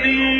وسهلا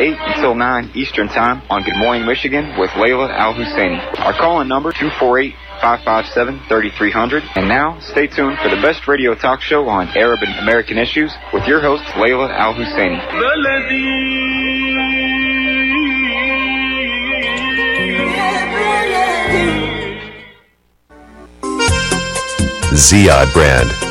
8 until 9 Eastern Time on Good Morning Michigan with Layla Al Husseini. Our call in number 248 557 3300. And now, stay tuned for the best radio talk show on Arab and American issues with your host, Layla Al Husseini. Ziyad brand.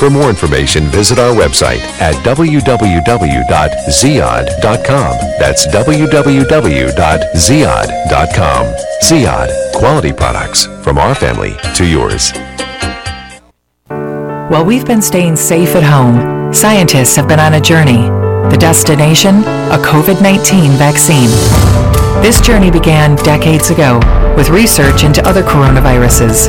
For more information, visit our website at www.ziyad.com. That's www.ziyad.com. Ziyad, quality products from our family to yours. While we've been staying safe at home, scientists have been on a journey. The destination? A COVID 19 vaccine. This journey began decades ago with research into other coronaviruses.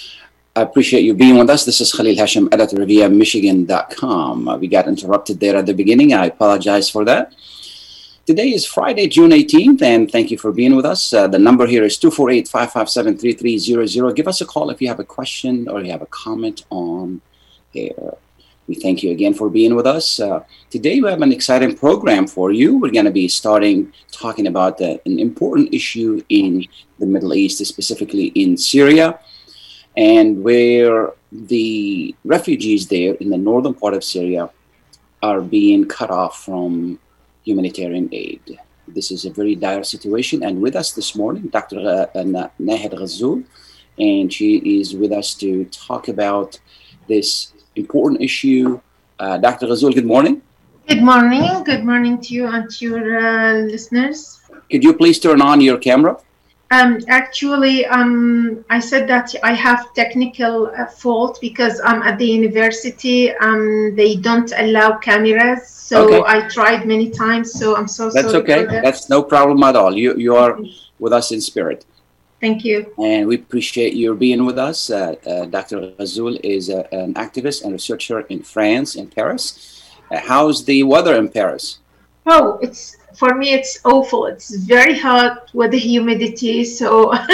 I appreciate you being with us. This is Khalil Hashim, editor via Michigan.com. Uh, we got interrupted there at the beginning. I apologize for that. Today is Friday, June 18th, and thank you for being with us. Uh, the number here is 248 557 3300. Give us a call if you have a question or you have a comment on air. We thank you again for being with us. Uh, today we have an exciting program for you. We're going to be starting talking about uh, an important issue in the Middle East, specifically in Syria, and where the refugees there in the northern part of Syria are being cut off from humanitarian aid. This is a very dire situation. And with us this morning, Dr. Uh, Nahed Ghazul, and she is with us to talk about this important issue. Uh, Dr. Ghazul, good morning. Good morning. Good morning to you and to your uh, listeners. Could you please turn on your camera? Um, actually, um, I said that I have technical uh, fault because I'm at the university. Um, they don't allow cameras, so Okay. I tried many times. So I'm so That's sorry. okay. for that. That's no problem at all. You you are with us in spirit, Thank you. and we appreciate your being with us. Uh, uh, Dr. Ghazul is uh, an activist and researcher in France, in Paris. Uh, how's the weather in Paris? Oh, it's for me. It's awful. It's very hot with the humidity. So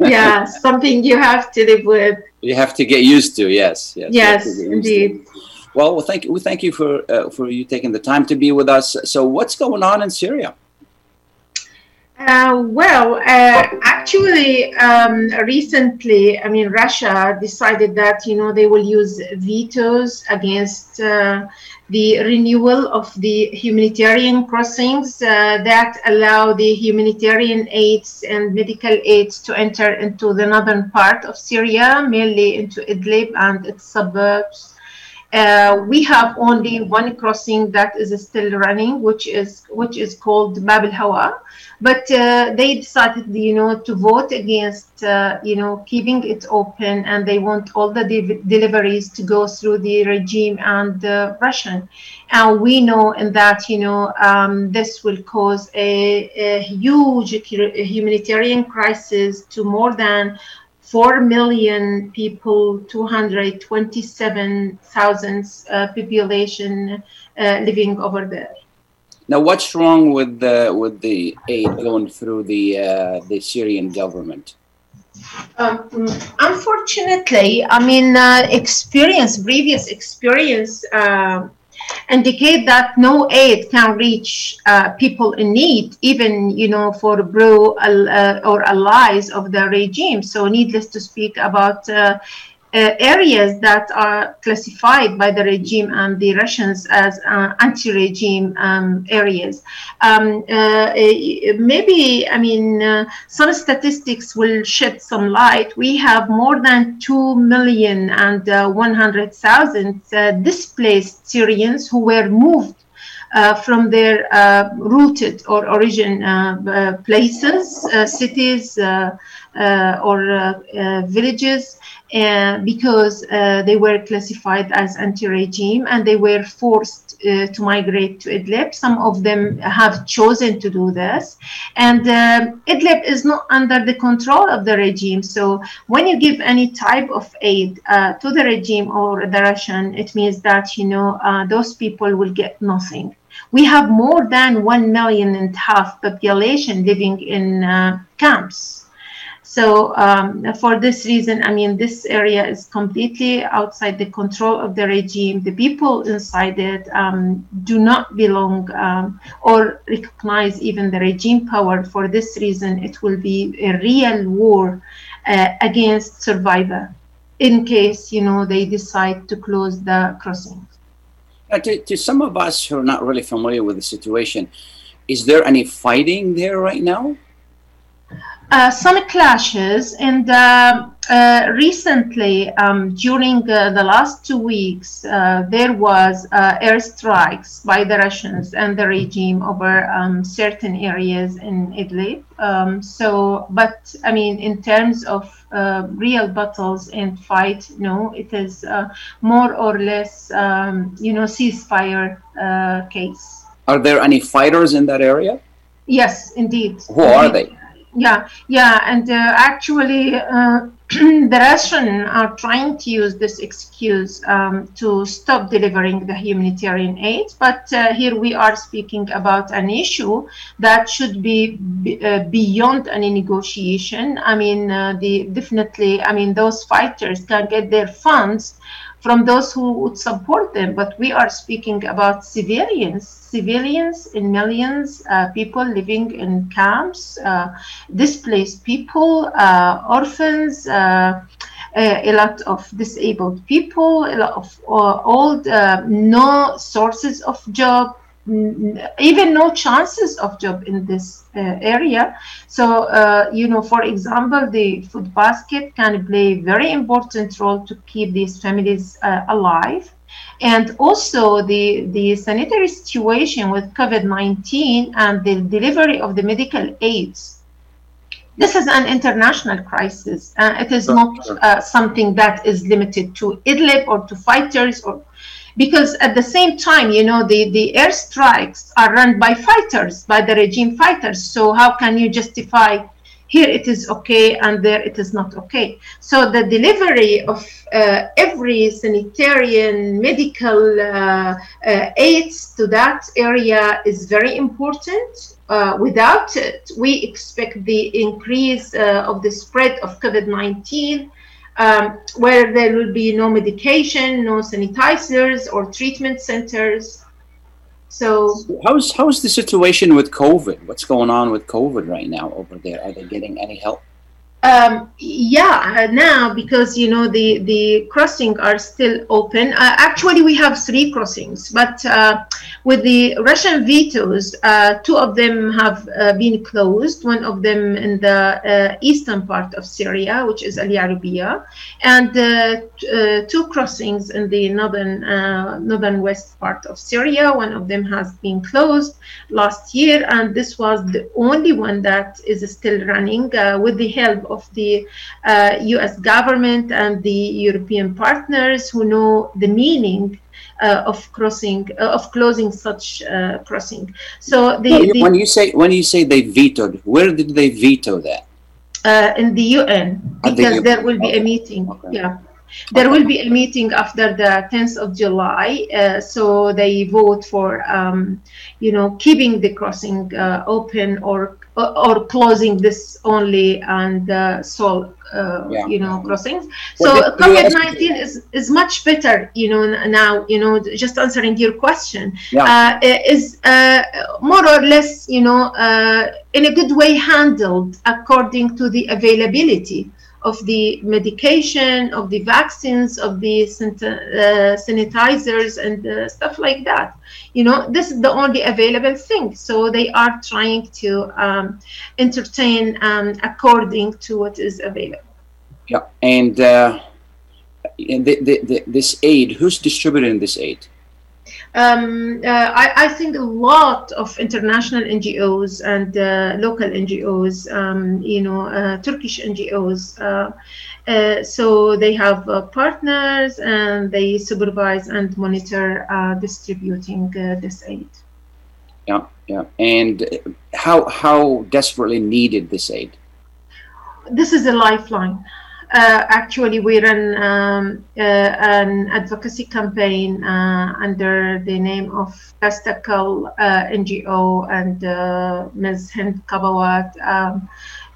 yeah, something you have to live with. You have to get used to. Yes, yes. Yes, to get to. indeed. Well, well, thank you. We thank you for uh, for you taking the time to be with us. So, what's going on in Syria? Uh, well, uh, actually, um, recently, I mean, Russia decided that you know they will use vetoes against uh, the renewal of the humanitarian crossings uh, that allow the humanitarian aids and medical aids to enter into the northern part of Syria, mainly into Idlib and its suburbs. Uh, we have only one crossing that is still running, which is which is called Bab Hawa. But uh, they decided, you know, to vote against, uh, you know, keeping it open, and they want all the de- deliveries to go through the regime and the Russian. And we know in that, you know, um, this will cause a, a huge humanitarian crisis to more than 4 million people, 227,000 uh, population uh, living over there. Now, what's wrong with the with the aid going through the uh, the Syrian government? Um, unfortunately, I mean, uh, experience, previous experience uh, indicate that no aid can reach uh, people in need, even you know for bro uh, or allies of the regime. So, needless to speak about uh, areas that are classified by the regime and the Russians as uh, anti-regime um, areas. Um, uh, maybe, I mean, uh, some statistics will shed some light. We have more than 2 million and uh, 100,000 uh, displaced Syrians who were moved uh, from their uh, rooted or origin uh, places, cities, or villages, uh, because uh, they were classified as anti-regime and they were forced uh, to migrate to Idlib. Some of them have chosen to do this, and um, Idlib is not under the control of the regime. So when you give any type of aid uh, to the regime or the Russian, it means that you know uh, those people will get nothing. We have more than one million and a half population living in camps so um, for this reason, I mean, this area is completely outside the control of the regime. The people inside it um, do not belong um, or recognize even the regime power. For this reason, it will be a real war uh, against survivor in case, you know, they decide to close the crossings. Uh, to, to some of us who are not really familiar with the situation, is there any fighting there right now? Uh, some clashes and uh, uh, recently um, during uh, the last two weeks uh, there was uh, airstrikes by the russians and the regime over um, certain areas in idlib um, so but i mean in terms of real battles and fight no it is more or less um, you know ceasefire case. Are there any fighters in that area? Yes indeed. Who are they yeah yeah and uh, actually uh, the russian are trying to use this excuse um, to stop delivering the humanitarian aid but uh, here we are speaking about an issue that should be uh, beyond any negotiation. I mean uh, the definitely i mean those fighters can get their funds from those who would support them. But we are speaking about civilians, civilians in millions, uh, people living in camps, uh, displaced people, uh, orphans. Uh, uh, a lot of disabled people, a lot of uh, old, no sources of job, even no chances of job in this uh, area. So uh, you know for example the food basket can play a very important role to keep these families uh, alive. And also the the sanitary situation with covid-19 and the delivery of the medical aids. This is an international crisis. Uh, it is not uh, something that is limited to idlib or to fighters or because at the same time, you know, the, the airstrikes are run by fighters, by the regime fighters. So how can you justify here it is okay and there it is not okay? So the delivery of uh, every sanitarian medical uh, uh, aids to that area is very important. Uh, without it, we expect the increase uh, of the spread of COVID 19 um, where there will be no medication, no sanitizers or treatment centers. So how's how's the situation with COVID? What's going on with COVID right now over there? Are they getting any help? Um, yeah, now because you know the the crossing are still open. Uh, actually, we have three crossings, but uh, with the Russian vetoes, uh, two of them have uh, been closed. One of them in the uh, eastern part of Syria, which is Al Yarubia, and uh, two crossings in the northern northern west part of Syria. One of them has been closed last year, and this was the only one that is still running with the help of the U.S. government and the European partners who know the meaning uh, of crossing uh, of closing such uh, crossing. So the, when, you, the, when you say when you say they vetoed, where did they veto that? uh, in the UN At the because UN. there will be a meeting. Okay. Yeah. There will be a meeting after the 10th of July, uh, so they vote for, um, you know, keeping the crossing uh, open or or closing this only and uh, so uh, Yeah. you know crossings. What So COVID nineteen is is much better, you know. Now, you know, just answering your question Yeah. uh, is uh, more or less, you know, uh, in a good way handled according to the availability of the medication, of the vaccines, of the uh, sanitizers, and uh, stuff like that. You know, this is the only available thing. So they are trying to um, entertain um, according to what is available. Yeah, and uh, and the, the, the, this aid, who's distributing this aid? Um, uh, I, I think a lot of international NGOs and uh, local NGOs, um, you know, uh, Turkish NGOs. Uh, uh, so they have uh, partners and they supervise and monitor uh, distributing uh, this aid. Yeah, yeah, and how how desperately needed this aid? This is a lifeline. Uh, actually, we run um, uh, an advocacy campaign uh, under the name of uh, NGO and uh, Ms. Hind Kabawat. Um,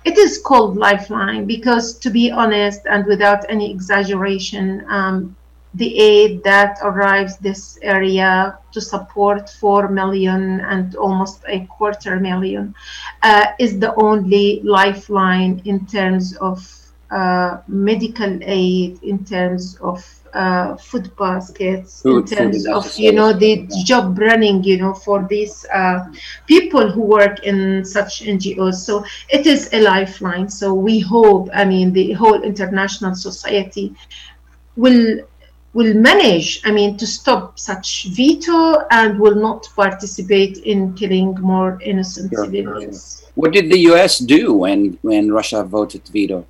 it is called Lifeline because, to be honest, and without any exaggeration, um, the aid that arrives this area to support 4 million and almost a quarter million uh, is the only lifeline in terms of medical aid, in terms of uh, food baskets, Food- in terms of you know the yeah. job running, you know, for these uh, people who work in such NGOs. So it is a lifeline. So we hope, I mean, the whole international society will will manage, I mean, to stop such veto and will not participate in killing more innocent Sure, civilians. What did the U.S. do when when Russia voted veto?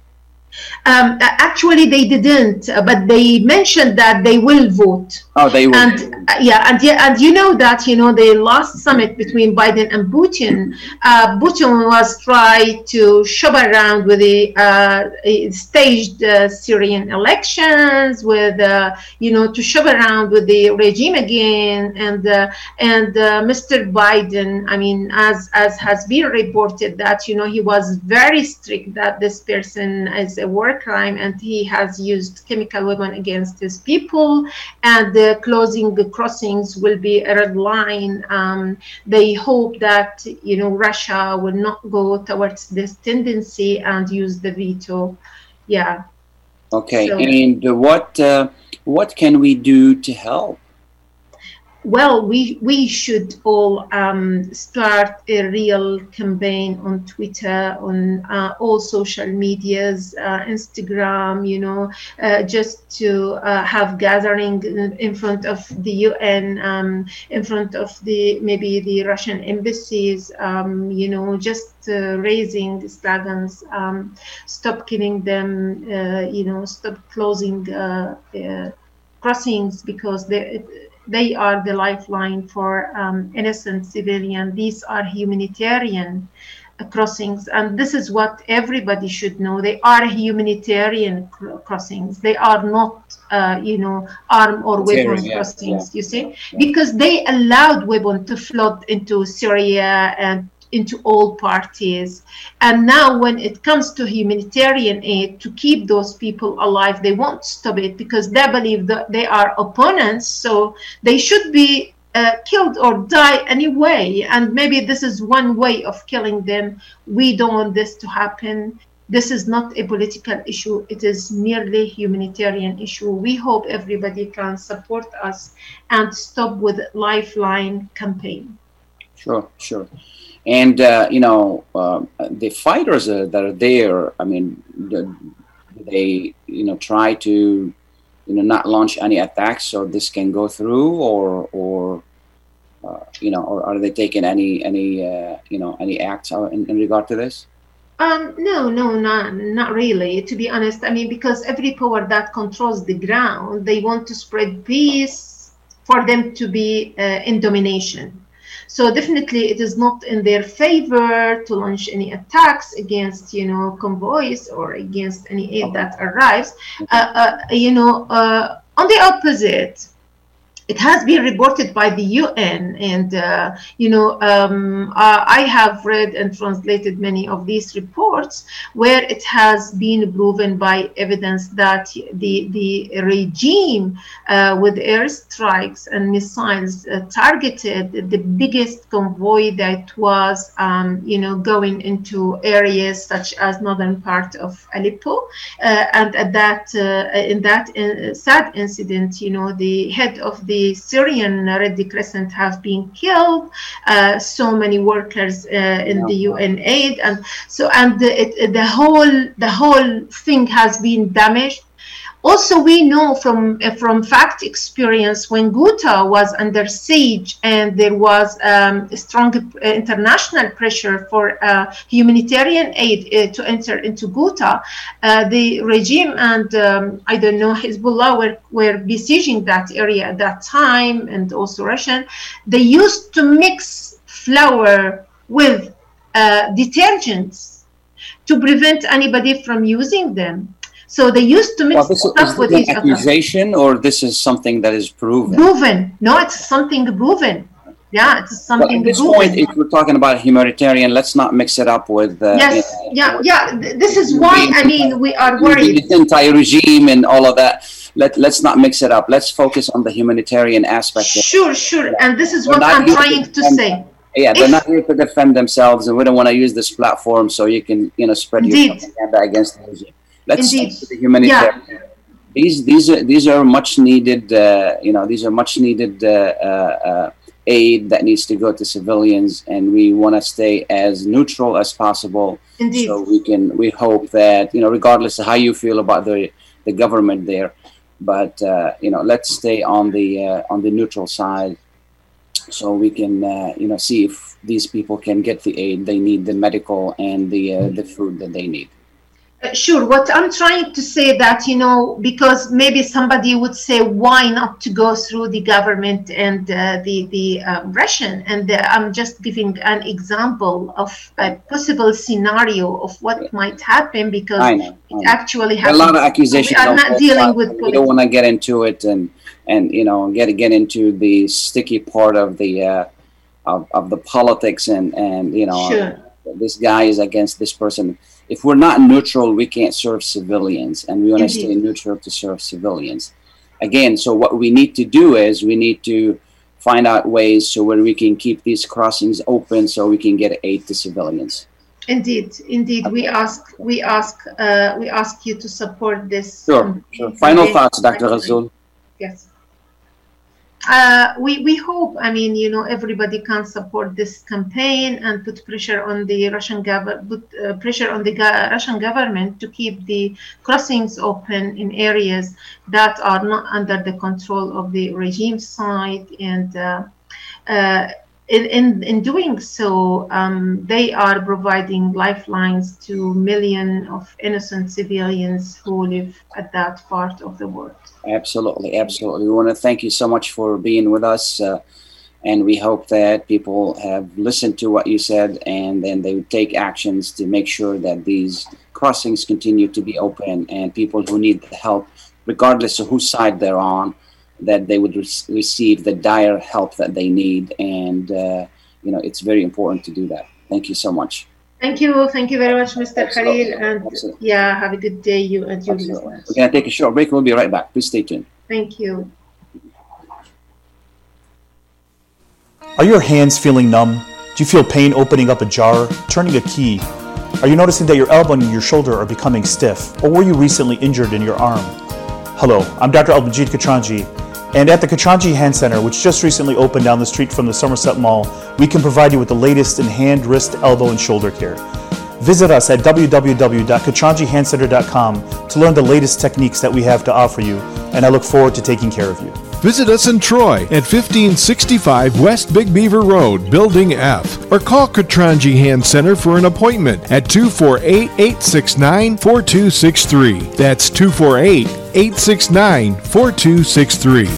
Um, actually, they didn't, uh, but they mentioned that they will vote. Oh, they were. And uh, yeah, and yeah, and you know that you know the last summit between Biden and Putin, uh, Putin was trying to shove around with the uh, staged uh, Syrian elections, with uh, you know to shove around with the regime again, and uh, and uh, Mr. Biden, I mean, as as has been reported that you know he was very strict that this person is a war crime and he has used chemical weapon against his people and the closing the crossings will be a red line. Um, they hope that you know Russia will not go towards this tendency and use the veto. Yeah. Okay, so- and what uh, what can we do to help? Well, we we should all um, start a real campaign on Twitter, on uh, all social medias, uh, Instagram. You know, uh, just to uh, have gathering in- front of the UN, um, in front of the maybe the Russian embassies. Um, you know, just uh, raising slogans, um, stop killing them. Uh, you know, stop closing crossings because they they are the lifeline for um, innocent civilian. These are humanitarian uh, crossings, and this is what everybody should know. They are humanitarian crossings. They are not, uh, you know, arm or weapon yeah, crossings. yeah, you see, yeah. because they allowed weapon to flood into Syria and into all parties. And now, when it comes to humanitarian aid to keep those people alive, they won't stop it because they believe that they are opponents, so they should be uh, killed or die anyway. And maybe this is one way of killing them. We don't want this to happen. this is not a political issue. It is merely humanitarian issue. We hope everybody can support us and stop with Lifeline campaign. Sure, sure. And uh, you know, uh, the fighters uh, that are there. I mean, they you know try to you know not launch any attacks so this can go through, or or uh, you know, or are they taking any any uh, you know any acts in, in regard to this? Um, no, no, not not really. To be honest, I mean, because every power that controls the ground, they want to spread peace for them to be uh, in domination. So definitely, it is not in their favor to launch any attacks against, you know, convoys or against any aid that arrives. Uh, uh, you know, uh, on the opposite, it has been reported by the UN, and uh, you know um, uh, I have read and translated many of these reports where it has been proven by evidence that the the regime uh, with airstrikes and missiles uh, targeted the biggest convoy that was um, you know going into areas such as northern part of Aleppo, uh, and at that uh, in that sad incident, you know the head of the the Syrian Red Crescent have been killed, uh, so many workers uh, in the UN aid, and so and the, it, the whole the whole thing has been damaged also, we know from from fact experience when Ghouta was under siege and there was um, strong uh, international pressure for uh, humanitarian aid uh, to enter into Ghouta, uh, the regime and um, I don't know Hezbollah were, were besieging that area at that time, and also Russian. They used to mix flour with uh, detergents to prevent anybody from using them so they used to mix well, this, stuff with each accusation, or this is something that is proven? Proven. No, it's something proven. Yeah, it's something. Well, at this proven. point, if we're talking about humanitarian, let's not mix it up with. Uh, yes. yeah. Yeah. This is why I mean we are worried. The entire regime and all of that. Let Let's not mix it up. Let's focus on the humanitarian aspect. Sure. Sure. And this is what I'm trying to, to say yeah, they're if, not here to defend themselves, and we don't want to use this platform so you can, you know, spread indeed. your propaganda against the regime. Let's Indeed. the humanitarian. Yeah. These these are these are much needed. Uh, you know, these are much needed uh, uh, aid that needs to go to civilians, and we want to stay as neutral as possible. Indeed. So we can we hope that you know, regardless of how you feel about the the government there, but uh, you know, let's stay on the uh, on the neutral side so we can uh, you know see if these people can get the aid they need the medical and the uh, the food that they need sure. What I'm trying to say that you know because maybe somebody would say why not to go through the government and uh, the the um, Russian and uh, I'm just giving an example of a possible scenario of what might happen because I know, I know. it actually happens. A lot of accusations. I'm not dealing with. We don't want to get into it and and you know get get into the sticky part of the uh, of, of the politics and and you know sure. this guy is against this person if we're not neutral, we can't serve civilians, and we want to stay neutral to serve civilians. Again, so what we need to do is we need to find out ways so where we can keep these crossings open so we can get aid to civilians. Indeed, indeed, we ask we ask uh, we ask you to support this. Sure, sure. Final thoughts, Dr. Ghazul. Yes uh, we, we hope, I mean, you know, everybody can support this campaign and put pressure on the Russian government, put uh, pressure on the Russian government to keep the crossings open in areas that are not under the control of the regime side and uh, uh in, in, in doing so, um, they are providing lifelines to millions of innocent civilians who live at that part of the world. Absolutely, absolutely. We want to thank you so much for being with us. Uh, and we hope that people have listened to what you said and then they would take actions to make sure that these crossings continue to be open and people who need the help, regardless of whose side they're on, that they would re- receive the dire help that they need. And, uh, you know, it's very important to do that. Thank you so much. Thank you. Thank you very much, Mr. Absolutely. Khalil. And Absolutely. yeah, have a good day, you and your listeners. We're going to take a short break. We'll be right back. Please stay tuned. Thank you. Are your hands feeling numb? Do you feel pain opening up a jar, turning a key? Are you noticing that your elbow and your shoulder are becoming stiff? Or were you recently injured in your arm? Hello, I'm Dr. Albanjit Katranji, and at the Katranji Hand Center, which just recently opened down the street from the Somerset Mall, we can provide you with the latest in hand, wrist, elbow, and shoulder care. Visit us at www.katranjihandcenter.com to learn the latest techniques that we have to offer you, and I look forward to taking care of you. Visit us in Troy at 1565 West Big Beaver Road, Building F, or call Katranji Hand Center for an appointment at 248 869 4263. That's 248 869 4263.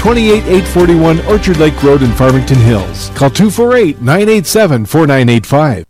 28841 Orchard Lake Road in Farmington Hills. Call 248 987 4985.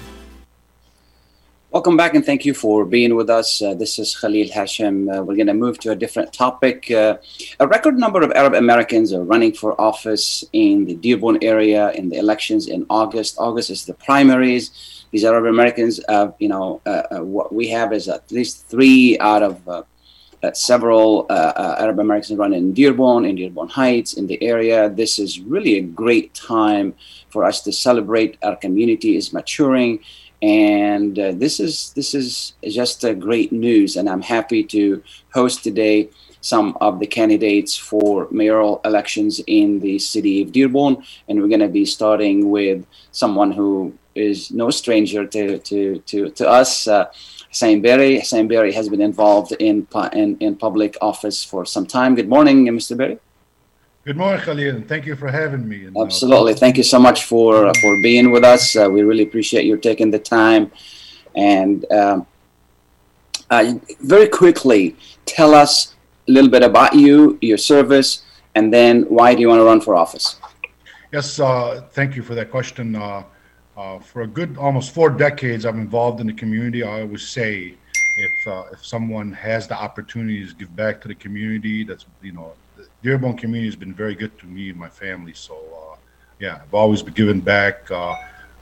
Welcome back and thank you for being with us. Uh, this is Khalil Hashem. Uh, we're going to move to a different topic. Uh, a record number of Arab Americans are running for office in the Dearborn area in the elections in August. August is the primaries. These Arab Americans, uh, you know, uh, uh, what we have is at least three out of several Arab Americans running in Dearborn, in Dearborn Heights, in the area. This is really a great time for us to celebrate. Our community is maturing and uh, this is this is just a great news and i'm happy to host today some of the candidates for mayoral elections in the city of dearborn and we're going to be starting with someone who is no stranger to to to, to us uh, Hussein Berry. Hussein Berry has been involved in, in in public office for some time. Good morning, Mr. Berry. Good morning, Khalil, and thank you for having me. And, uh, Absolutely. Thank you so much for uh, for being with us. Uh, we really appreciate you taking the time. And um, uh, very quickly, tell us a little bit about you, your service, and then why do you want to run for office? Yes, uh, thank you for that question. Uh, for a good almost four decades, I'm involved in the community. I always say, if if someone has the opportunity to give back to the community, that's you know Dearborn community has been very good to me and my family. So, uh, yeah, I've always been giving back. Uh,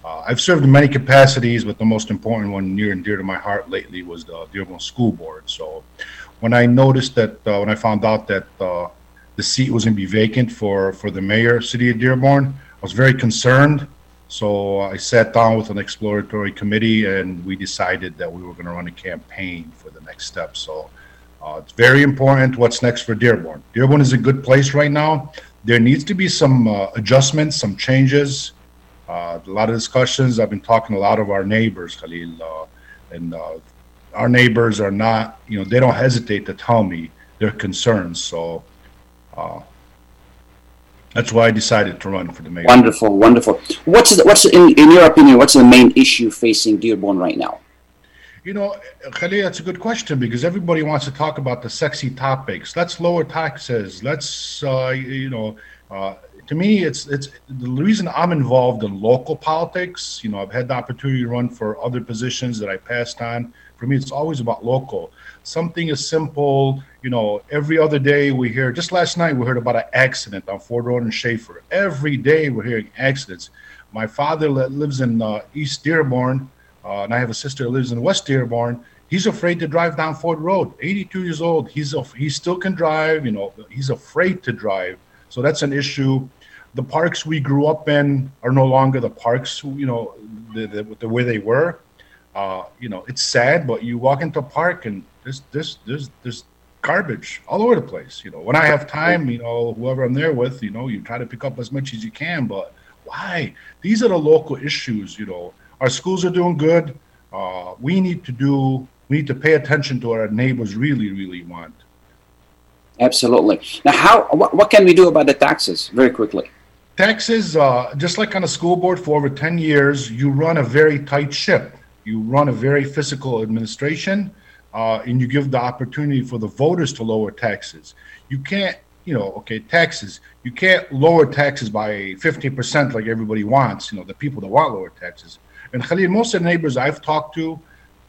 uh, I've served in many capacities, but the most important one near and dear to my heart lately was the Dearborn School Board. So, when I noticed that, uh, when I found out that uh, the seat was going to be vacant for, for the mayor, city of Dearborn, I was very concerned. So I sat down with an exploratory committee, and we decided that we were going to run a campaign for the next step. So uh, it's very important what's next for Dearborn. Dearborn is a good place right now. There needs to be some uh, adjustments, some changes. Uh, a lot of discussions. I've been talking to a lot of our neighbors, Khalil, uh, and uh, our neighbors are not, you know, they don't hesitate to tell me their concerns. So uh, that's why I decided to run for the mayor. Wonderful, wonderful. What's the, what's in, in your opinion? What's the main issue facing Dearborn right now? You know, Khalil, that's a good question because everybody wants to talk about the sexy topics. Let's lower taxes. Let's, uh, you know, uh, to me, it's it's the reason I'm involved in local politics. You know, I've had the opportunity to run for other positions that I passed on. For me, it's always about local. Something as simple, you know, every other day we hear. Just last night we heard about an accident on Ford Road in Schaefer. Every day we're hearing accidents. My father lives in uh, East Dearborn uh, and I have a sister who lives in West Dearborn. He's afraid to drive down Ford Road. 82 years old. He's a, he still can drive. You know, he's afraid to drive. So that's an issue. The parks we grew up in are no longer the parks. You know, the the, the way they were. Uh, you know, it's sad, but you walk into a park and there's there's there's there's garbage all over the place. You know, when I have time, you know, whoever I'm there with, you know, you try to pick up as much as you can. But why? These are the local issues. You know, our schools are doing good. Uh, we need to do. We need to pay attention to what our neighbors really, really want. Absolutely. Now, how? What, what can we do about the taxes? Very quickly. Taxes, uh, just like on a school board for over 10 years, you run a very tight ship. You run a very fiscal administration, uh, and you give the opportunity for the voters to lower taxes. You can't, you know, okay, taxes. You can't lower taxes by 50% like everybody wants, you know, the people that want lower taxes. And Khalil, most of the neighbors I've talked to,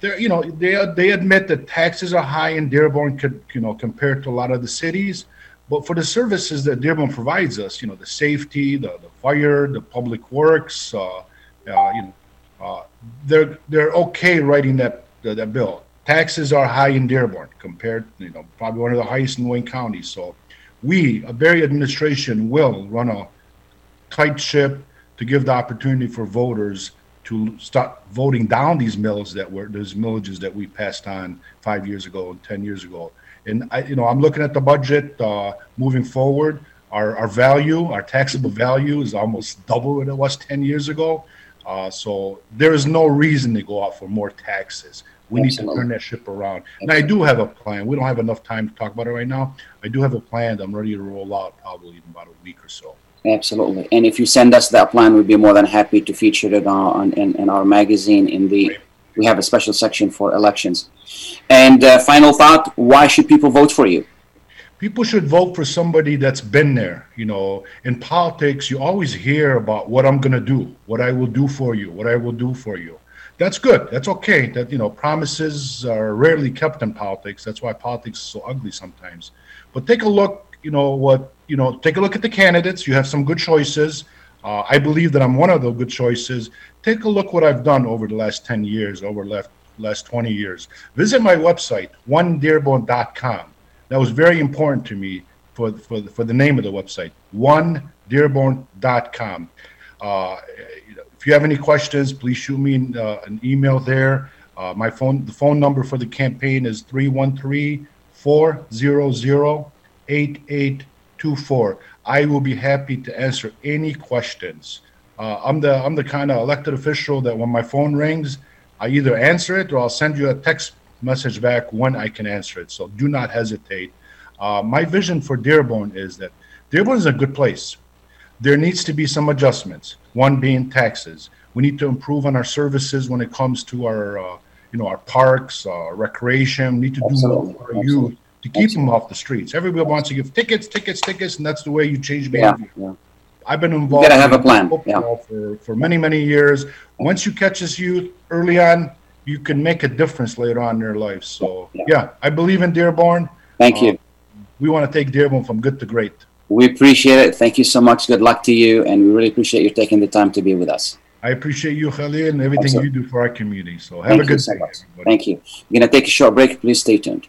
they you know, they they admit that taxes are high in Dearborn, you know, compared to a lot of the cities. But for the services that Dearborn provides us, you know, the safety, the, the fire, the public works, uh, uh, you know, uh, they're they're okay writing that that bill. Taxes are high in Dearborn compared, you know, probably one of the highest in Wayne County. So, we, a Berry administration, will run a tight ship to give the opportunity for voters to start voting down these mills that were those millages that we passed on five years ago and ten years ago. And I, you know, I'm looking at the budget uh, moving forward. Our, our value, our taxable value, is almost double what it was ten years ago. Uh, so there is no reason to go out for more taxes. We need to turn that ship around. And I do have a plan. We don't have enough time to talk about it right now. I do have a plan that I'm ready to roll out probably in about a week or so. Absolutely. And if you send us that plan, we'd be more than happy to feature it on, in, in our magazine. In the we have a special section for elections. And uh, final thought: Why should people vote for you? People should vote for somebody that's been there. You know, in politics, you always hear about what I'm going to do, what I will do for you, what I will do for you. That's good. That's okay. That you know, promises are rarely kept in politics. That's why politics is so ugly sometimes. But take a look. You know what you know, take a look at the candidates. You have some good choices. Uh, I believe that I'm one of the good choices. Take a look what I've done over the last 10 years, over the last, last 20 years. Visit my website, onedearborn.com. That was very important to me for, for, for the name of the website, onedearborn.com. Uh, if you have any questions, please shoot me uh, an email there. Uh, my phone, the phone number for the campaign is 313 400 8824. I will be happy to answer any questions. Uh, I'm the I'm the kind of elected official that when my phone rings, I either answer it or I'll send you a text message back when I can answer it. So do not hesitate. Uh, my vision for Dearborn is that Dearborn is a good place. There needs to be some adjustments. One being taxes. We need to improve on our services when it comes to our, uh, you know, our parks, uh, recreation. We need to Absolutely. do more for our youth to keep them off the streets. Everybody wants to give tickets, tickets, tickets, and that's the way you change behavior. yeah. I've been involved. gotta have a plan, football For, for many, many years. Once you catch this youth early on, you can make a difference later on in their life. So, Yeah. yeah, I believe in Dearborn. Thank you. Uh, we want to take Dearborn from good to great. We appreciate it. Thank you so much. Good luck to you. And we really appreciate you taking the time to be with us. I appreciate you, Khalil, and everything Absolutely. you do for our community. So, have Thank a good so day. everybody. Thank you. We're going to take a short break. Please stay tuned.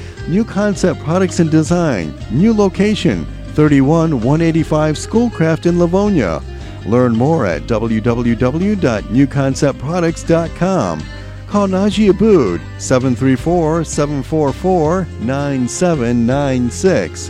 New Concept Products and Design, new location, 31 185 Schoolcraft in Livonia. Learn more at www.newconceptproducts.com. Call Naji Abood 734 744 9796.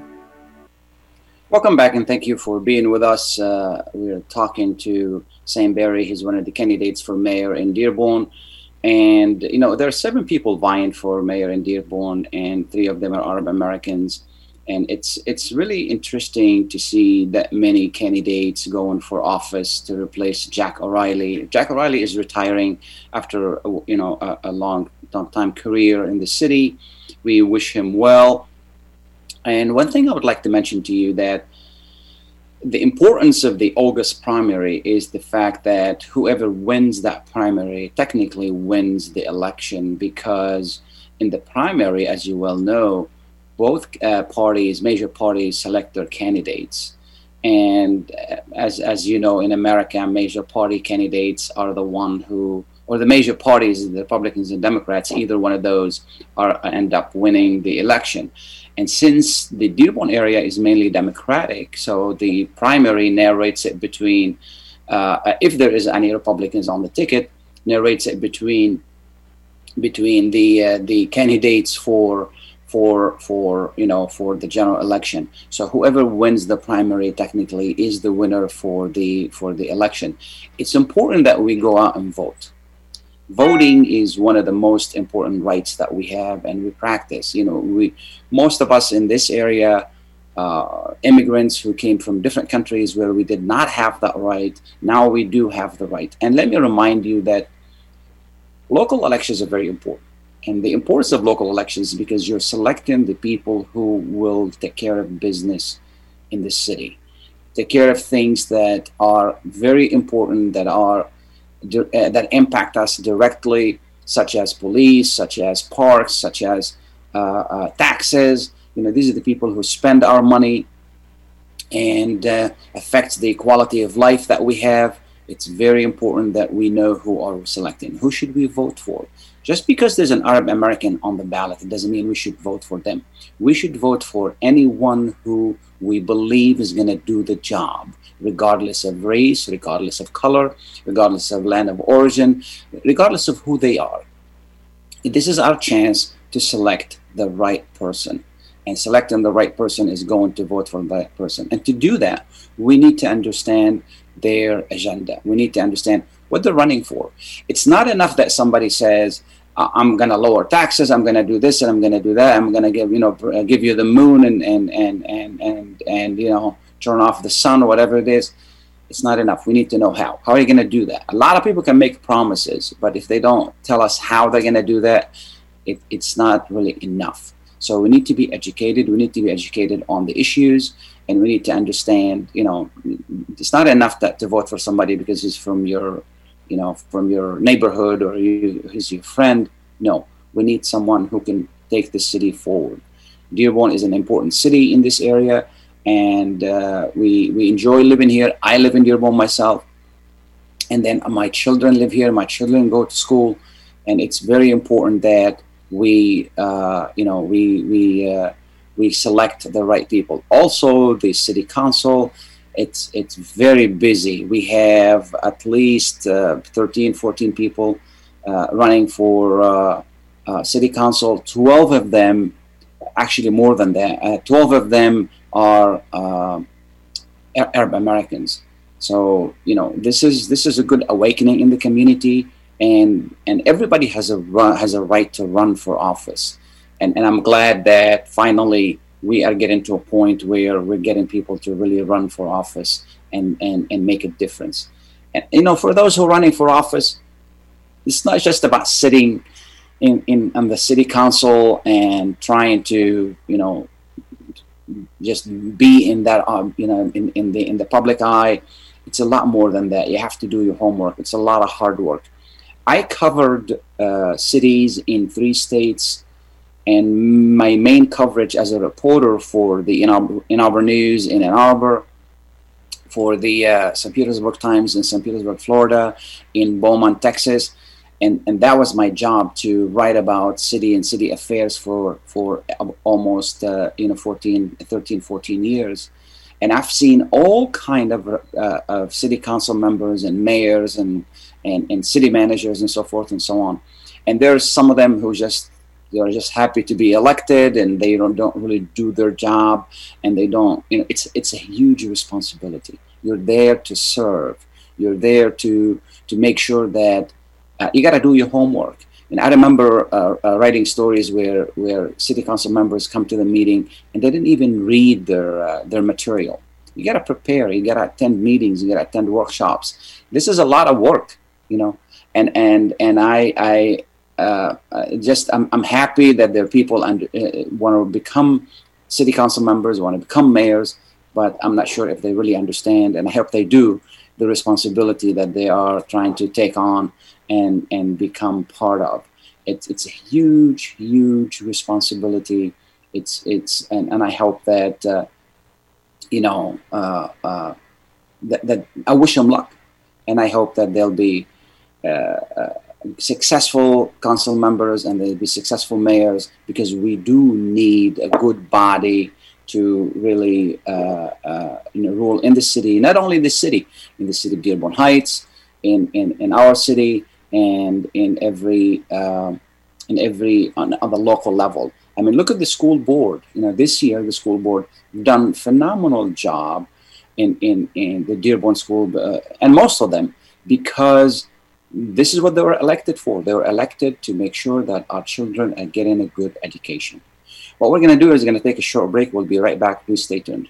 Welcome back and thank you for being with us. Uh, we're talking to Sam Berry. He's one of the candidates for mayor in Dearborn. And, you know, there are seven people vying for mayor in Dearborn, and three of them are Arab Americans. And it's it's really interesting to see that many candidates going for office to replace Jack O'Reilly. Jack O'Reilly is retiring after, you know, a, a long, long time career in the city. We wish him well and one thing I would like to mention to you that the importance of the August primary is the fact that whoever wins that primary technically wins the election because in the primary, as you well know, both uh, parties, major parties, select their candidates. And uh, as, as you know, in America, major party candidates are the one who, or the major parties, the Republicans and Democrats, either one of those are end up winning the election. And since the Dearborn area is mainly Democratic, so the primary narrates it between, uh, if there is any Republicans on the ticket, narrates it between between the uh, the candidates for for for you know for the general election. So whoever wins the primary technically is the winner for the for the election. It's important that we go out and vote voting is one of the most important rights that we have and we practice. You know we most of us in this area uh, immigrants who came from different countries where we did not have that right now we do have the right. And let me remind you that local elections are very important. And the importance of local elections is because you're selecting the people who will take care of business in the city take care of things that are very important that are uh, that impact us directly, such as police, such as parks, such as uh, uh, taxes. You know, these are the people who spend our money and uh, affects the quality of life that we have. It's very important that we know who are selecting. Who should we vote for? Just because there's an Arab American on the ballot, it doesn't mean we should vote for them. We should vote for anyone who we believe is going to do the job regardless of race, regardless of color, regardless of land of origin, regardless of who they are. This is our chance to select the right person. And selecting the right person is going to vote for right person. And to do that, we need to understand their agenda. We need to understand what they're running for. It's not enough that somebody says, I'm going to lower taxes. I'm going to do this and I'm going to do that. I'm going to give you know give you the moon and and and and and, and you know turn off the sun or whatever it is, it's not enough. We need to know how. How are you going to do that? A lot of people can make promises, but if they don't tell us how they're going to do that, it, it's not really enough. So we need to be educated. We need to be educated on the issues, and we need to understand. You know, it's not enough that to vote for somebody because he's from your, you know, from your neighborhood or you, he's your friend. No, we need someone who can take the city forward. Dearborn is an important city in this area and uh, we we enjoy living here. I live in Dearborn myself, and then my children live here. My children go to school, and it's very important that we, uh, you know, we we uh, we select the right people. Also, the city council, it's it's very busy. We have at least uh, 13, 14 people uh, running for uh, uh, city council. 12 of them, actually more than that, 12 of them are um, Arab Americans. So you know this is this is a good awakening in the community, and and everybody has a run, has a right to run for office, and and I'm glad that finally we are getting to a point where we're getting people to really run for office and and and make a difference. And you know, for those who are running for office, it's not just about sitting in in on the city council and trying to you know just be in that um, you know in, in the in the public eye it's a lot more than that. You have to do your homework. It's a lot of hard work. I covered uh, cities in three states, and my main coverage as a reporter for the Ann Arbor, News in Ann Arbor, for the uh, St. Petersburg Times in St. Petersburg, Florida, in Beaumont, Texas, and and that was my job to write about city and city affairs for for almost uh, you know 14, 13, 14 years and I've seen all kind of, uh, of city council members and mayors and, and and city managers and so forth and so on. And there's some of them who just they're just happy to be elected and they don't don't really do their job and they don't you know it's it's a huge responsibility. You're there to serve. You're there to to make sure that uh, you got to do your homework and I remember uh, uh, writing stories where, where city council members come to the meeting and they didn't even read their, uh, their material. You got to prepare, you got to attend meetings, you got to attend workshops. This is a lot of work, you know. And, and, and I, I uh, just, I'm, I'm happy that there are people and uh, want to become city council members, want to become mayors, but I'm not sure if they really understand, and I hope they do, the responsibility that they are trying to take on and and become part of. It's it's a huge huge responsibility. It's it's and, and I hope that uh, you know uh, uh, that, that I wish them luck, and I hope that they'll be. Uh, uh, successful council members and they'll be successful mayors because we do need a good body to really uh, you know rule in the city, not only the city, in the city of Dearborn Heights, in in, in our city, and in every uh, in every on, on, the local level. I mean, look at the school board. You know, this year the school board done phenomenal job in in in the Dearborn School, uh, and most of them because this is what they were elected for. They were elected to make sure that our children are getting a good education. What we're going to do is we're going to take a short break. We'll be right back. Please stay tuned.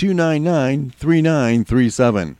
299 3937.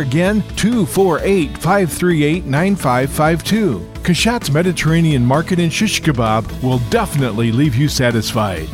again, 248 538 9552. Kashat's Mediterranean Market in Shish Kebab will definitely leave you satisfied.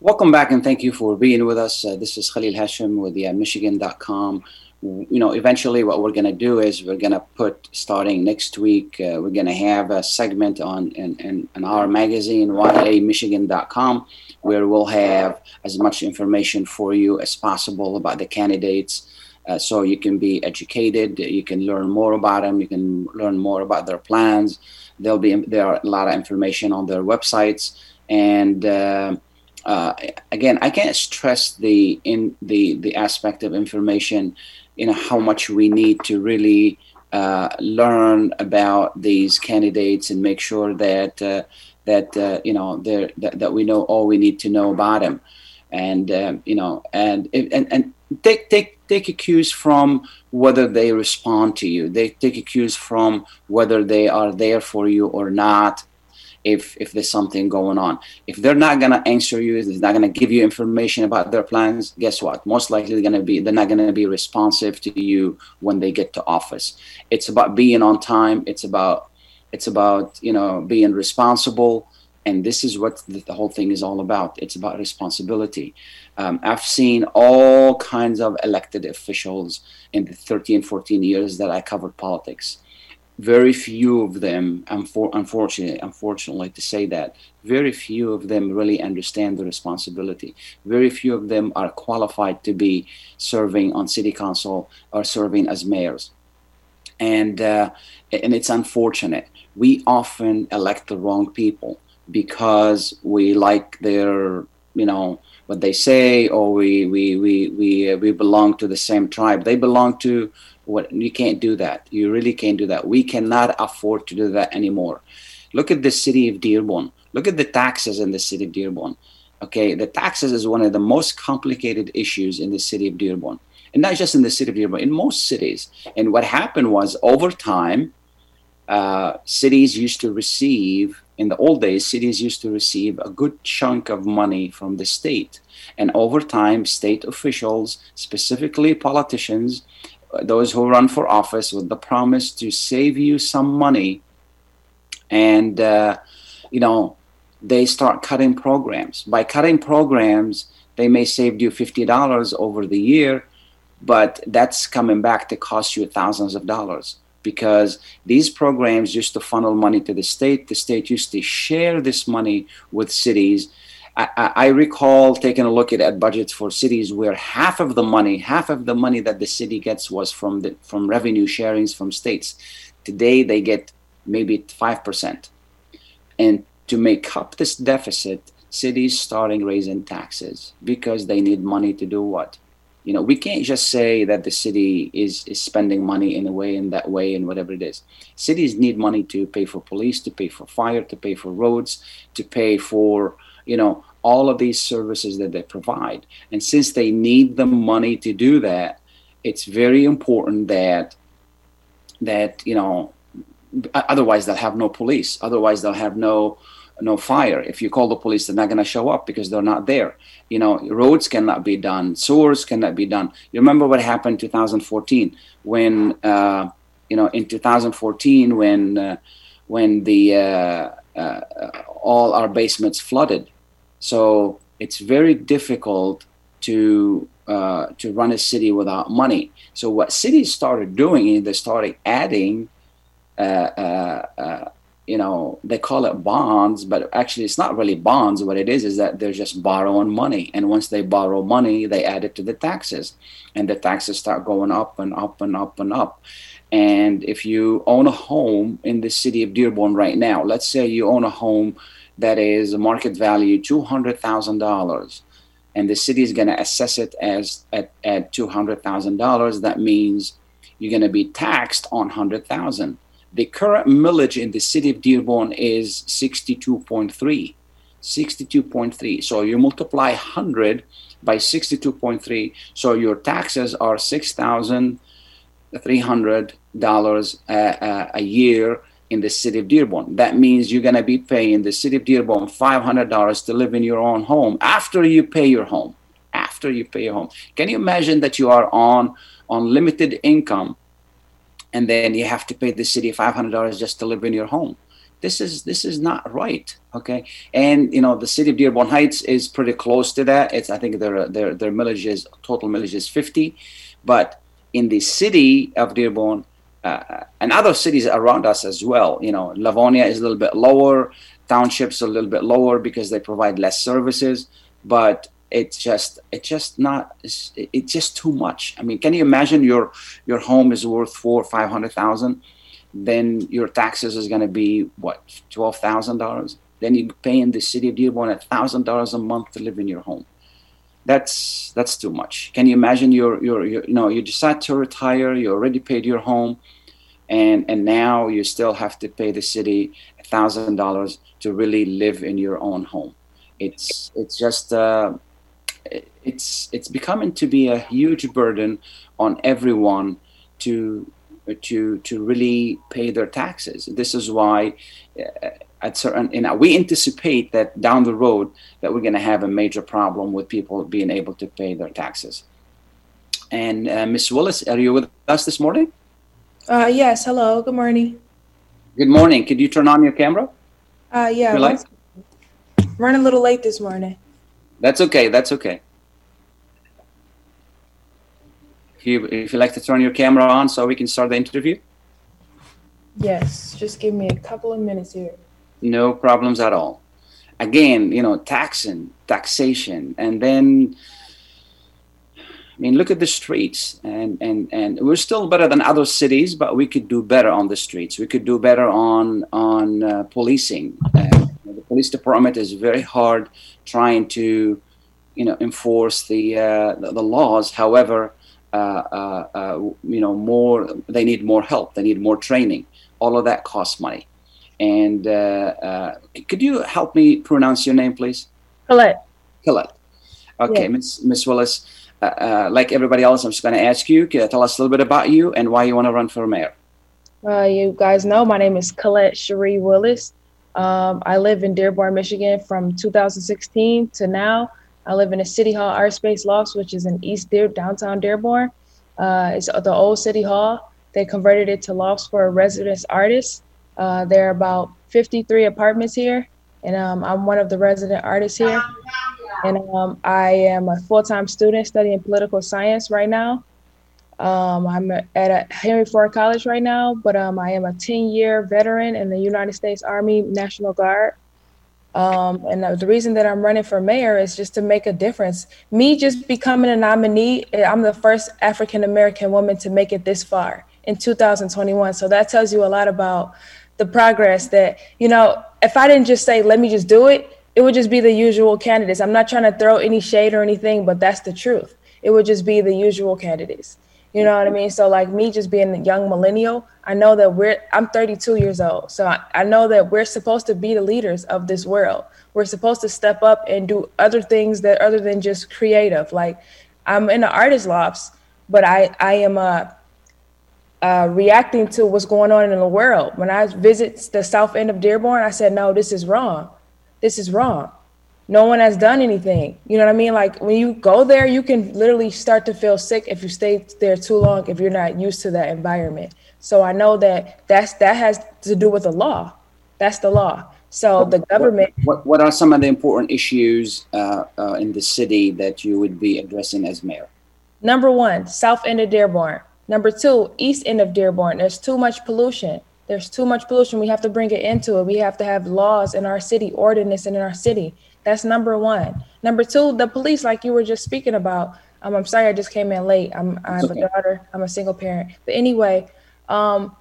Welcome back and thank you for being with us. Uh, this is Khalil Hashim with the uh, Michigan.com you know, eventually what we're going to do is we're going to put, starting next week, uh, we're going to have a segment on in, in, in our magazine, yamichigan.com, where we'll have as much information for you as possible about the candidates. Uh, so you can be educated, you can learn more about them, you can learn more about their plans. There'll be there are a lot of information on their websites, and uh, uh, again, I can't stress the in the the aspect of information you know how much we need to really uh, learn about these candidates and make sure that uh, that uh, you know that, that we know all we need to know about them and um, you know and and and take take take a cues from whether they respond to you they take a cues from whether they are there for you or not if if there's something going on. If they're not gonna answer you, they're not gonna give you information about their plans, guess what? Most likely they're gonna be they're not gonna be responsive to you when they get to office. It's about being on time. It's about it's about you know being responsible. And this is what the, whole thing is all about. It's about responsibility. Um, I've seen all kinds of elected officials in the 13, 14 years that I covered politics very few of them, unfortunately, unfortunately to say that, very few of them really understand the responsibility. Very few of them are qualified to be serving on city council or serving as mayors. And, uh, and it's unfortunate. We often elect the wrong people because we like their, you know, what they say, or we we we we we belong to the same tribe. They belong to what you can't do that. You really can't do that. We cannot afford to do that anymore. Look at the city of Dearborn. Look at the taxes in the city of Dearborn. Okay, the taxes is one of the most complicated issues in the city of Dearborn, and not just in the city of Dearborn, in most cities. And what happened was over time, uh, cities used to receive in the old days, cities used to receive a good chunk of money from the state. And over time, state officials, specifically politicians, those who run for office with the promise to save you some money. And uh, you know they start cutting programs. By cutting programs they may save you $50 over the year but that's coming back to cost you thousands of dollars because these programs used to funnel money to the state the state used to share this money with cities I, I, recall taking a look at, at budgets for cities where half of the money, half of the money that the city gets was from the from revenue sharings from states. Today they get maybe five percent, and to make up this deficit, cities starting raising taxes because they need money to do what? You know, we can't just say that the city is is spending money in a way in that way and whatever it is. Cities need money to pay for police, to pay for fire, to pay for roads, to pay for you know all of these services that they provide. And since they need the money to do that, it's very important that that you know otherwise they'll have no police otherwise they'll have no no fire. If you call the police they're not going to show up because they're not there. You know roads cannot be done sewers cannot be done. You remember what happened in 2014 when uh, you know in 2014 when uh, when the uh, uh all our basements flooded. So it's very difficult to uh, to run a city without money. So what cities started doing is they started adding, uh, you know, they call it bonds, but actually it's not really bonds. What it is is that they're just borrowing money, and once they borrow money, they add it to the taxes, and the taxes start going up and up and up and up. And if you own a home in the city of Dearborn right now, let's say you own a home that is market value $200,000 and the city is going to assess it as at, at $200,000 that means you're going to be taxed on 100,000 the current millage in the city of Dearborn is 62.3 62.3 so you multiply 100 by 62.3 so your taxes are $6,300 uh, uh, a year in the city of Dearborn. That means you're going to be paying the city of Dearborn $500 to live in your own home after you pay your home. After you pay your home. Can you imagine that you are on on limited income and then you have to pay the city $500 just to live in your home? This is this is not right, okay? And you know the city of Dearborn Heights is pretty close to that. It's I think their their their millage is total millage is 50, but in the city of Dearborn uh, and other cities around us as well. You know, Livonia is a little bit lower, townships a little bit lower because they provide less services, but it's just it's just not it's, it's just too much. I mean, can you imagine your your home is worth four five hundred thousand, then your taxes is going to be what twelve thousand dollars. Then you pay in the city of Dearborn a thousand dollars a month to live in your home that's that's too much. Can you imagine? You're, you're you know you decide to retire. You already paid your home, and and now you still have to pay the city a thousand dollars to really live in your own home. It's it's just uh, it's it's becoming to be a huge burden on everyone to to to really pay their taxes. This is why. Uh, at certain, you know, we anticipate that down the road that we're going to have a major problem with people being able to pay their taxes. And uh, Miss Willis, are you with us this morning? Uh, yes. Hello. Good morning. Good morning. Could you turn on your camera? Uh, yeah. Light? Running a little late this morning. That's okay. That's okay. If you if you like to turn your camera on so we can start the interview. Yes. Just give me a couple of minutes here no problems at all. Again, you know, taxing, taxation, and then I mean, look at the streets, and and and we're still better than other cities, but we could do better on the streets. We could do better on on uh, policing. Uh, police department is very hard trying to, you know, enforce the uh, the, the, laws. However, uh, uh, uh, you know, more they need more help. They need more training. All of that costs money. And uh, uh, could you help me pronounce your name, please? Colette. Colette. Okay, Miss Miss Willis. Uh, uh, like everybody else, I'm just going to ask you. Can you tell us a little bit about you and why you want to run for mayor? Uh, you guys know my name is Colette Cherie Willis. Um, I live in Dearborn, Michigan from 2016 to now. I live in a City Hall Art Space Lofts, which is in East Dear, downtown Dearborn. Uh, it's the old City Hall. They converted it to lofts for residence artists. Uh, there are about 53 apartments here, and um, I'm one of the resident artists here. And um, I am a full time student studying political science right now. Um, I'm at a Henry Ford College right now, but um, I am a 10 year veteran in the United States Army National Guard. Um, and the reason that I'm running for mayor is just to make a difference. Me just becoming a nominee, eh, I'm the first African American woman to make it this far in 2021. So that tells you a lot about the progress that, you know, if I didn't just say, let me just do it, it would just be the usual candidates. I'm not trying to throw any shade or anything, but that's the truth. It would just be the usual candidates. You know what I mean? So like me just being a young millennial, I know that we're I'm 32 years old. So I, I know that we're supposed to be the leaders of this world. We're supposed to step up and do other things that other than just creative. Like I'm in the artist lofts, but I I am a uh, reacting to what's going on in the world. When I visit the south end of Dearborn, I said, no, this is wrong. This is wrong. No one has done anything. You know what I mean? Like when you go there, you can literally start to feel sick if you stay there too long, if you're not used to that environment. So I know that that's that has to do with the law. That's the law. So the government. What, what are some of the important issues uh, uh, in the city that you would be addressing as mayor? Number one, south end of Dearborn Number two, east end of Dearborn, there's too much pollution. There's too much pollution. We have to bring it into it. We have to have laws in our city, ordinance in our city. That's number one. Number two, the police, like you were just speaking about. Um, I'm sorry I just came in late. I'm I have okay. a daughter. I'm a single parent. But anyway, um,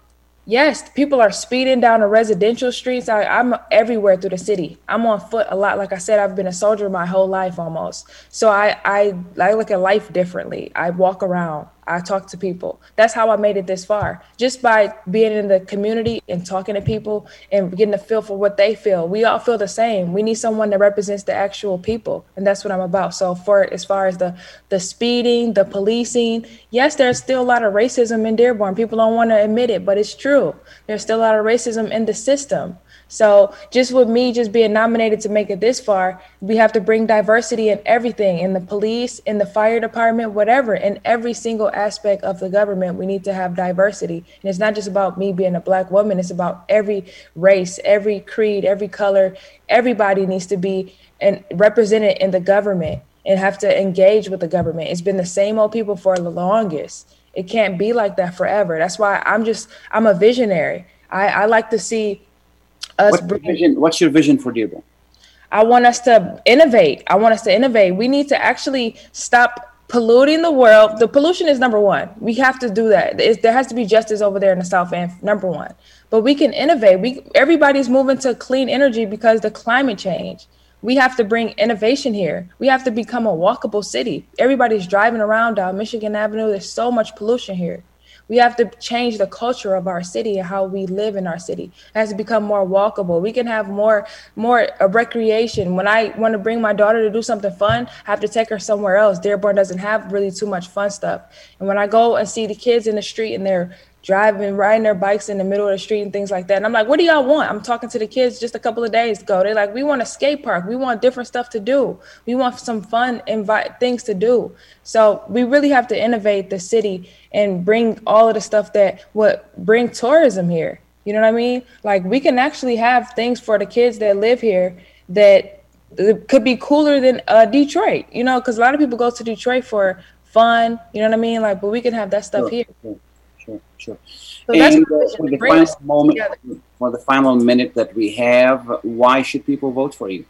yes, people are speeding down the residential streets. I, I'm everywhere through the city. I'm on foot a lot. Like I said, I've been a soldier my whole life almost. So I I, I look at life differently. I walk around. I talk to people. That's how I made it this far. Just by being in the community and talking to people and getting a feel for what they feel. We all feel the same. We need someone that represents the actual people. And that's what I'm about. So for as far as the the speeding, the policing, yes, there's still a lot of racism in Dearborn. People don't want to admit it, but it's true. There's still a lot of racism in the system. So just with me just being nominated to make it this far, we have to bring diversity in everything in the police, in the fire department, whatever, in every single aspect of the government. We need to have diversity. And it's not just about me being a black woman, it's about every race, every creed, every color. Everybody needs to be and represented in the government and have to engage with the government. It's been the same old people for the longest It can't be like that forever. That's why I'm just I'm a visionary. I, I like to see us. What's your vision? What's your vision for Dearborn? I want us to innovate. I want us to innovate. We need to actually stop polluting the world. The pollution is number one. We have to do that. It's, there has to be justice over there in the South End, number one. But we can innovate. We everybody's moving to clean energy because the climate change. We have to bring innovation here. We have to become a walkable city. Everybody's driving around down Michigan Avenue. There's so much pollution here. We have to change the culture of our city and how we live in our city. It has to become more walkable. We can have more more recreation. When I want to bring my daughter to do something fun, I have to take her somewhere else. Dearborn doesn't have really too much fun stuff. And when I go and see the kids in the street and they're driving, riding their bikes in the middle of the street and things like that. And I'm like, what do y'all want? I'm talking to the kids just a couple of days ago. They're like, we want a skate park. We want different stuff to do. We want some fun invite things to do. So we really have to innovate the city and bring all of the stuff that would bring tourism here. You know what I mean? Like we can actually have things for the kids that live here that could be cooler than uh, Detroit. You know, because a lot of people go to Detroit for fun. You know what I mean? Like, but we can have that stuff Sure, here. Sure. So and uh, for the final moment, together. for the final minute that we have, why should people vote for you?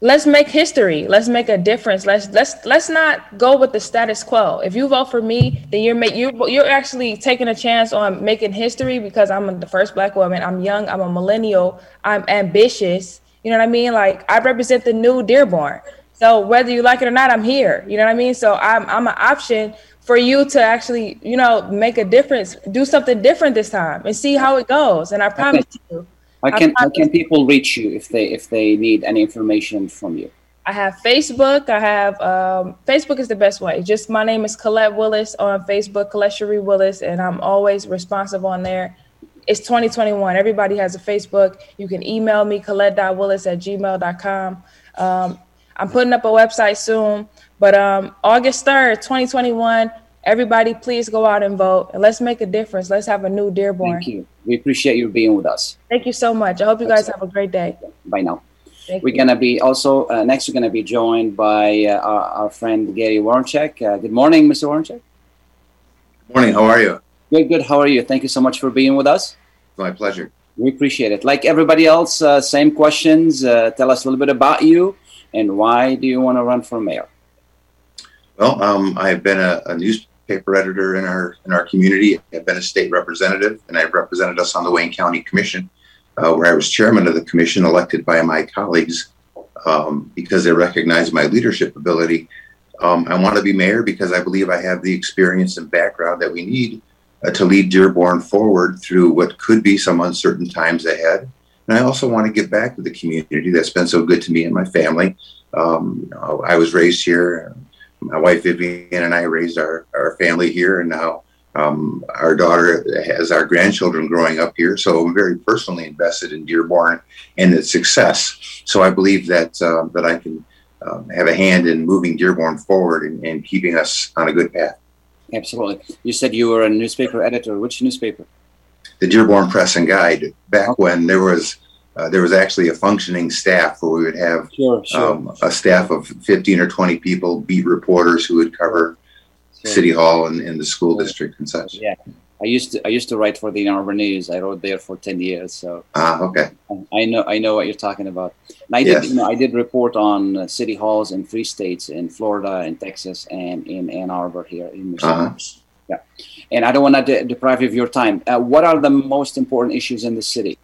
let's make history. Let's make a difference. Let's let's let's not go with the status quo. If you vote for me then you're make you you're actually taking a chance on making history because i'm the first black woman. I'm young. I'm a millennial. I'm ambitious. You know what i mean? Like i represent the new dearborn. So whether you like it or not i'm here. You know what i mean? So i'm i'm an option for you to actually you know make a difference do something different this time and see how it goes and i promise you How I can how can people reach you if they if they need any information from you? I have Facebook. I have um, Facebook is the best way. Just my name is Colette Willis on Facebook, Colette Cherie Willis, and I'm always responsive on there. It's 2021. Everybody has a Facebook. You can email me, colette.willis at gmail.com. Um, I'm putting up a website soon, but um, August 3rd, 2021, everybody please go out and vote and let's make a difference. Let's have a new Dearborn. Thank you. We appreciate you being with us. Thank you so much. I hope you guys have a great day. Bye now. Thank We're gonna be also uh, next. We're gonna be joined by uh, our, our friend Gary Woronchak. Uh, good morning, Mr. Woronchak. Morning, how are you? Good, good. How are you? Thank you so much for being with us. My pleasure. We appreciate it. Like everybody else, uh, same questions. Uh, tell us a little bit about you and why do you want to run for mayor? Well, um, I've been a, a newspaper editor in our in our community. I've been a state representative, and I've represented us on the Wayne County Commission, uh, where I was chairman of the commission, elected by my colleagues um, because they recognized my leadership ability. Um, I want to be mayor because I believe I have the experience and background that we need uh, to lead Dearborn forward through what could be some uncertain times ahead. And I also want to give back to the community that's been so good to me and my family. Um, you know, I was raised here. My wife Vivian and I raised our, our family here, and now um, our daughter has our grandchildren growing up here. So I'm very personally invested in Dearborn and its success. So I believe that uh, that I can um, have a hand in moving Dearborn forward and, and keeping us on a good path. Absolutely. You said you were a newspaper editor. Which newspaper? the Dearborn Press and Guide back when there was uh, there was actually a functioning staff where we would have Sure, sure. um, a staff of 15 or 20 people, beat reporters who would cover Sure. City Hall and, and the school district and such. Yeah. I used to I used to write for the Ann Arbor News. I wrote there for ten years, so Ah, okay. I know I know what you're talking about. And I did Yes. you know I did report on city halls in three states in Florida, in Texas, and in Ann Arbor here in Michigan. Uh-huh. Yeah, and I don't want to de- deprive you of your time. Uh, what are the most important issues in the city?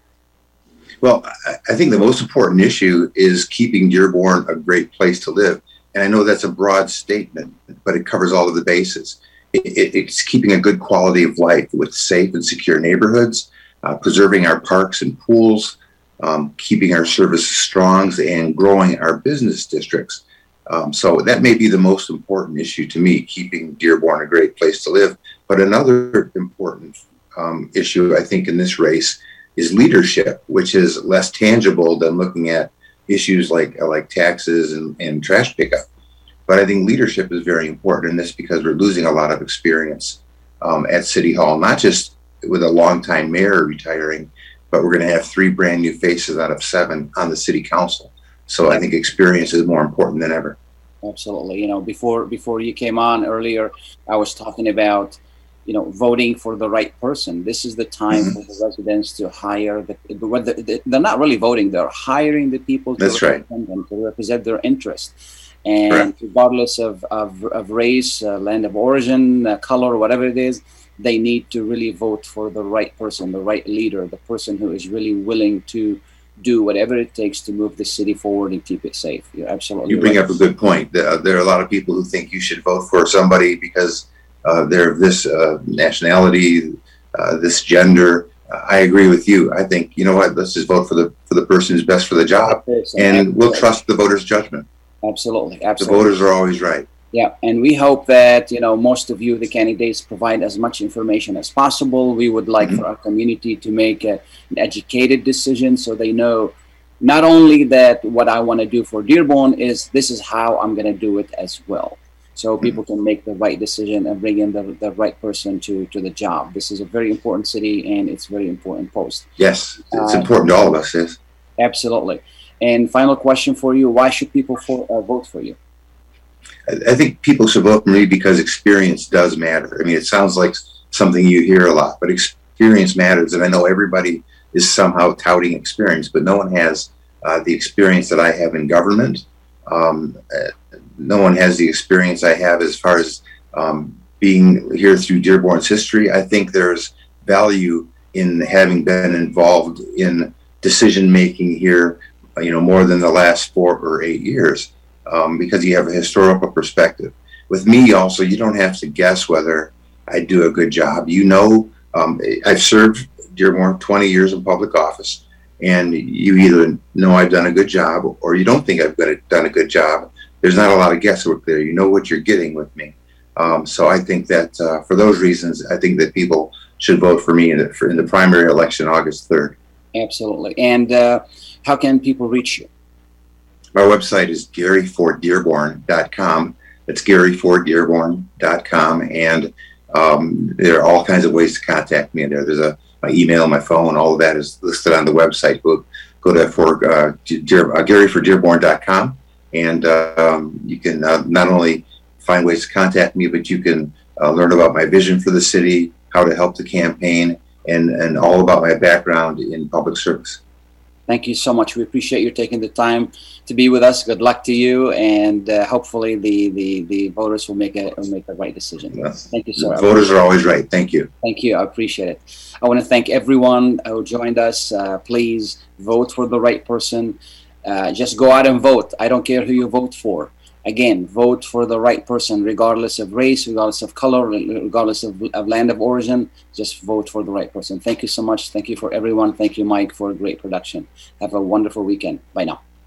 Well, I, think the most important issue is keeping Dearborn a great place to live. And I know that's a broad statement, but it covers all of the bases. It, it, it's keeping a good quality of life with safe and secure neighborhoods, uh, preserving our parks and pools, um, keeping our services strong, and growing our business districts. Um, so that may be the most important issue to me, keeping Dearborn a great place to live. But another important um, issue, I think, in this race is leadership, which is less tangible than looking at issues like like taxes and, and trash pickup. But I think leadership is very important in this because we're losing a lot of experience um, at City Hall, not just with a longtime mayor retiring, but we're going to have three brand new faces out of seven on the city council. So I think experience is more important than ever. Absolutely. You know, before before you came on earlier, I was talking about you know, voting for the right person. This is the time Mhm. for the residents to hire the. They're not really voting; they're hiring the people to That's right. represent them, to represent their interest. And Correct. regardless of, of, of race, uh, land of origin, uh, color, whatever it is, they need to really vote for the right person, the right leader, the person who is really willing to do whatever it takes to move the city forward and keep it safe. You're absolutely You bring right. up a good point. There are a lot of people who think you should vote for somebody because they're of this uh, nationality, uh, this gender. Uh, I agree with you. I think you know what. Let's just vote for the for the person who's best for the job, Person, and we'll trust the voters' judgment. Absolutely, absolutely. The voters are always right. Yeah, and we hope that you know most of you, the candidates, provide as much information as possible. We would like Mhm. for our community to make a, an educated decision, so they know not only that what I want to do for Dearborn is this is how I'm going to do it as well. So people can make the right decision and bring in the, the right person to, to the job. This is a very important city and it's a very important post. Yes, it's Uh, important to all of us. Yes. Absolutely. And final question for you: Why should people for, uh, vote for you? I, I think people should vote for me because experience does matter. I mean, it sounds like something you hear a lot, but experience matters. And I know everybody is somehow touting experience, but no one has uh, the experience that I have in government. Um, uh, no one has the experience I have as far as um, being here through Dearborn's history. I think there's value in having been involved in decision making here, you know, more than the last four or eight years um, because you have a historical perspective. With me, also, you don't have to guess whether I do a good job. You know, um, I've served Dearborn 20 years in public office, and you either know I've done a good job or you don't think I've done a good job. There's not a lot of guesswork there. You know what you're getting with me. Um, so I think that uh, for those reasons, I think that people should vote for me in the, for, in the primary election August 3rd. Absolutely. And uh, how can people reach you? My website is garyforddearborn.com. That's garyforddearborn.com. And um, there are all kinds of ways to contact me in there. There's a my email, my phone, all of that is listed on the website. Go, go to for uh, Dear, uh, garyforddearborn.com and um, you can uh, not only find ways to contact me, but you can uh, learn about my vision for the city, how to help the campaign, and, and all about my background in public service. Thank you so much. We appreciate you taking the time to be with us. Good luck to you, and uh, hopefully the, the, the voters will make a will make the right decision. Yes. Thank you, sir. Voters are always right. Thank you. Thank you. I appreciate it. I want to thank everyone who joined us. Uh, please vote for the right person. Uh, just go out and vote. I don't care who you vote for. Again, vote for the right person, regardless of race, regardless of color, regardless of, of land of origin. Just vote for the right person. Thank you so much. Thank you for everyone. Thank you, Mike, for a great production. Have a wonderful weekend. Bye now.